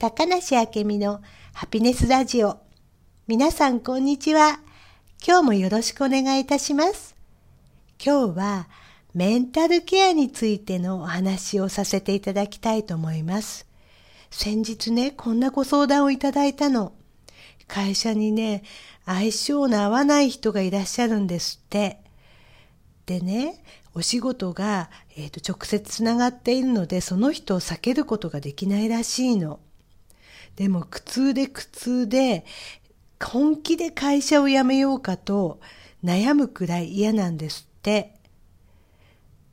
高梨明美のハピネスラジオ。皆さんこんにちは。今日もよろしくお願いいたします。今日はメンタルケアについてのお話をさせていただきたいと思います。先日ね、こんなご相談をいただいたの。会社にね、相性の合わない人がいらっしゃるんですって。でね、お仕事が、えーと、直接つながっているので、その人を避けることができないらしいの。でも苦痛で苦痛で、本気で会社を辞めようかと悩むくらい嫌なんですって。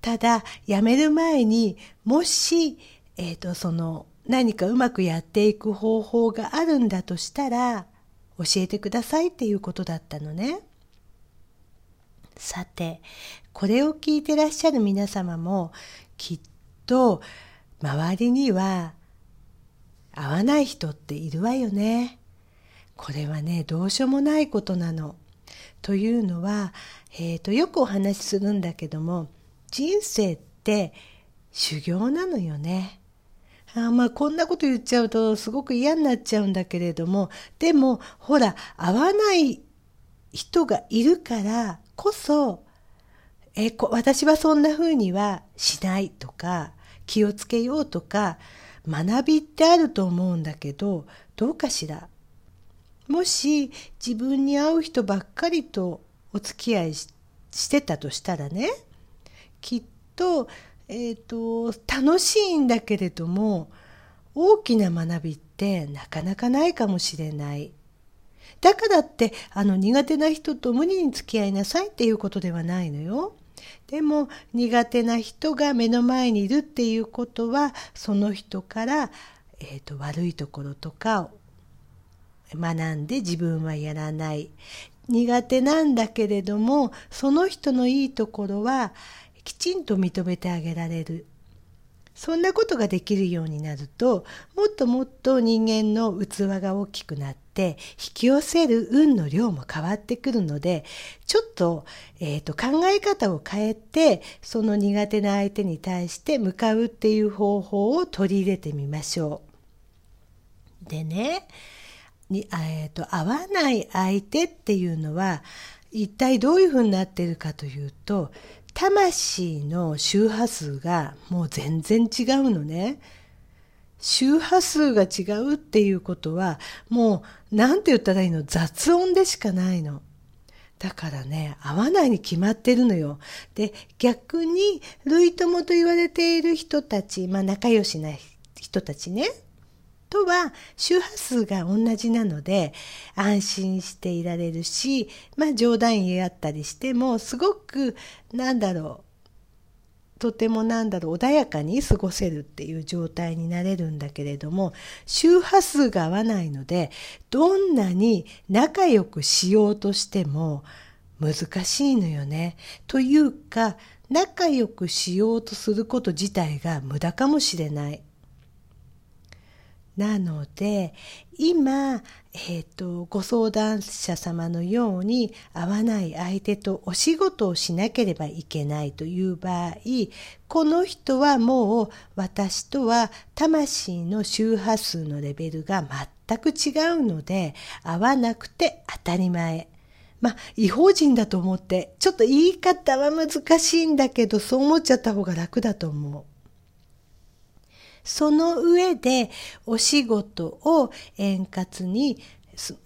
ただ、辞める前にもし、えっ、ー、と、その何かうまくやっていく方法があるんだとしたら、教えてくださいっていうことだったのね。さて、これを聞いてらっしゃる皆様も、きっと周りには合わない人っているわよね。これはね、どうしようもないことなの。というのは、えっ、ー、と、よくお話しするんだけども、人生って修行なのよね。あまあこんなこと言っちゃうとすごく嫌になっちゃうんだけれども、でもほら、合わない人がいるからこそ、えこ私はそんな風にはしないとか、気をつけようとか、学びってあると思うんだけど、どうかしら？もし自分に合う人ばっかりとお付き合いしてたとしたらね、きっと、えっ、ー、と、楽しいんだけれども、大きな学びってなかなかないかもしれない。だからって、あの苦手な人と無理に付き合いなさいっていうことではないのよ。でも苦手な人が目の前にいるっていうことはその人から、えーと、悪いところとかを学んで自分はやらない。苦手なんだけれどもその人のいいところはきちんと認めてあげられる。そんなことができるようになるともっともっと人間の器が大きくなって引き寄せる運の量も変わってくるのでちょっと,、えーと、考え方を変えてその苦手な相手に対して向かうっていう方法を取り入れてみましょう。でねに、えーと合わない相手っていうのは一体どういうふうになってるかというと魂の周波数がもう全然違うのね。周波数が違うっていうことは、もう、なんて言ったらいいの？雑音でしかないの。だからね、合わないに決まってるのよ。で、逆に、類友と言われている人たち、まあ仲良しな人たちね。とは周波数が同じなので安心していられるし、まあ冗談言い合ったりしてもすごくなんだろうとてもなんだろう穏やかに過ごせるっていう状態になれるんだけれども周波数が合わないのでどんなに仲良くしようとしても難しいのよね。というか仲良くしようとすること自体が無駄かもしれない。なので今、えーと、ご相談者様のように合わない相手とお仕事をしなければいけないという場合この人はもう私とは魂の周波数のレベルが全く違うので合わなくて当たり前。まあ、違法人だと思って、ちょっと言い方は難しいんだけど、そう思っちゃった方が楽だと思う。その上でお仕事を円滑に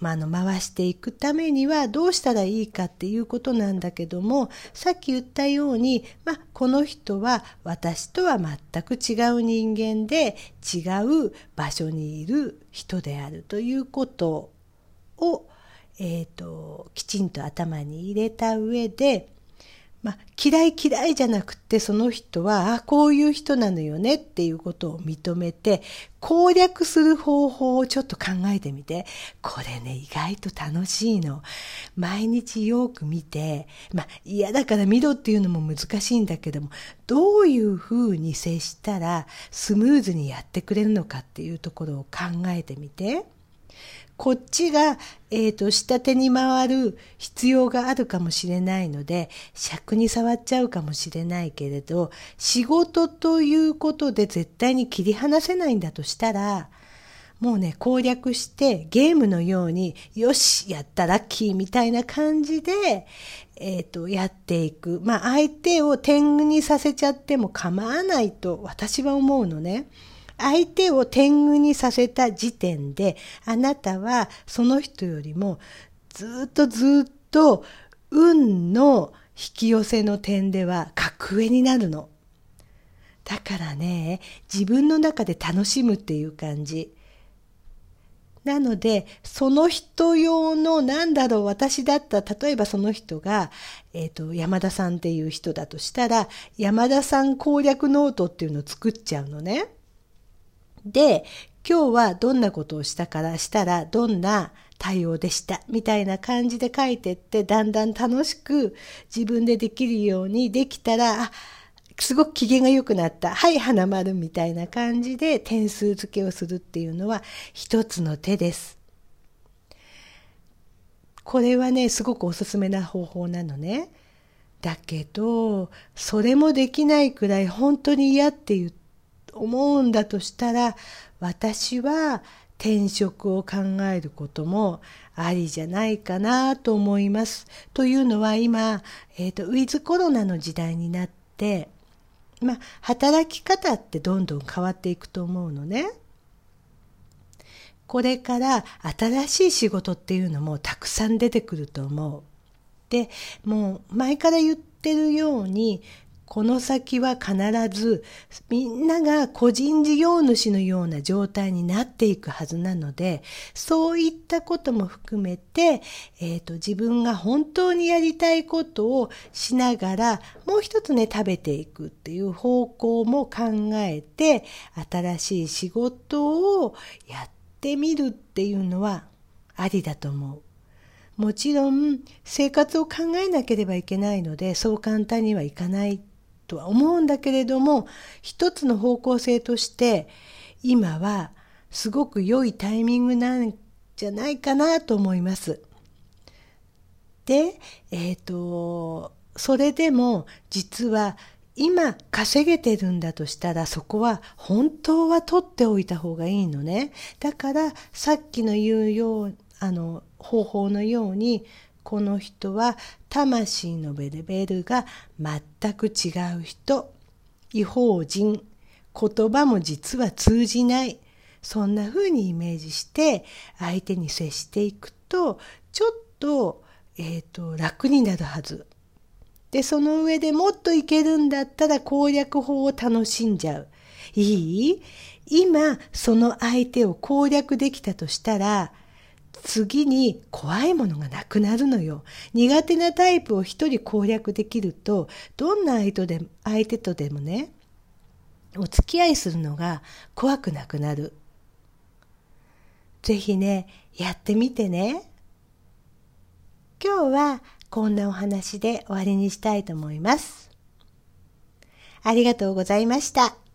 あの回していくためにはどうしたらいいかっていうことなんだけどもさっき言ったように、まあ、この人は私とは全く違う人間で違う場所にいる人であるということを、えーときちんと頭に入れた上でまあ、嫌い嫌いじゃなくてその人はあこういう人なのよねっていうことを認めて攻略する方法をちょっと考えてみてこれね意外と楽しいの毎日よく見てまあ嫌だから見ろっていうのも難しいんだけどもどういうふうに接したらスムーズにやってくれるのかっていうところを考えてみて。こっちが、えっ、ー、と、下手に回る必要があるかもしれないので、尺に触っちゃうかもしれないけれど、仕事ということで絶対に切り離せないんだとしたら、もうね、攻略してゲームのように、よし、やったラッキーみたいな感じで、えっ、ー、と、やっていく。まあ、相手を天狗にさせちゃっても構わないと私は思うのね。相手を天狗にさせた時点で、あなたはその人よりもずっとずっと運の引き寄せの点では格上になるの。だからね、自分の中で楽しむっていう感じ。なので、その人用の、なんだろう、私だった、例えばその人が、えっ、ー、と、山田さんっていう人だとしたら、山田さん攻略ノートっていうのを作っちゃうのね。で、今日はどんなことをしたからしたら、どんな対応でした、みたいな感じで書いてって、だんだん楽しく自分でできるようにできたら、あ、すごく機嫌が良くなった。はい、花丸みたいな感じで点数付けをするっていうのは一つの手です。これはね、すごくおすすめな方法なのね。だけど、それもできないくらい本当に嫌って言っ思うんだとしたら、私は転職を考えることもありじゃないかなと思います。というのは今、え、ー、と、ウィズコロナの時代になって、ま、働き方ってどんどん変わっていくと思うのね。これから新しい仕事っていうのもたくさん出てくると思う。で、もう前から言ってるように、この先は必ずみんなが個人事業主のような状態になっていくはずなので、そういったことも含めて、えっ、ー、と、自分が本当にやりたいことをしながら、もう一つね、食べていくっていう方向も考えて、新しい仕事をやってみるっていうのはありだと思う。もちろん生活を考えなければいけないのでそう簡単にはいかないとは思うんだけれども一つの方向性として今はすごく良いタイミングなんじゃないかなと思います。で、えっ、ー、と、それでも実は今稼げてるんだとしたらそこは本当は取っておいた方がいいのね。だからさっきの言うよう、あの方法のようにこの人は魂のベレベルが全く違う人、違法人、言葉も実は通じない。そんな風にイメージして相手に接していくと、ちょっと、えっ、ー、と、楽になるはず。で、その上でもっといけるんだったら攻略法を楽しんじゃう。いい？今、その相手を攻略できたとしたら、次に怖いものがなくなるのよ。苦手なタイプを一人攻略できると、どんな相手で相手とでもね、お付き合いするのが怖くなくなる。ぜひね、やってみてね。今日はこんなお話で終わりにしたいと思います。ありがとうございました。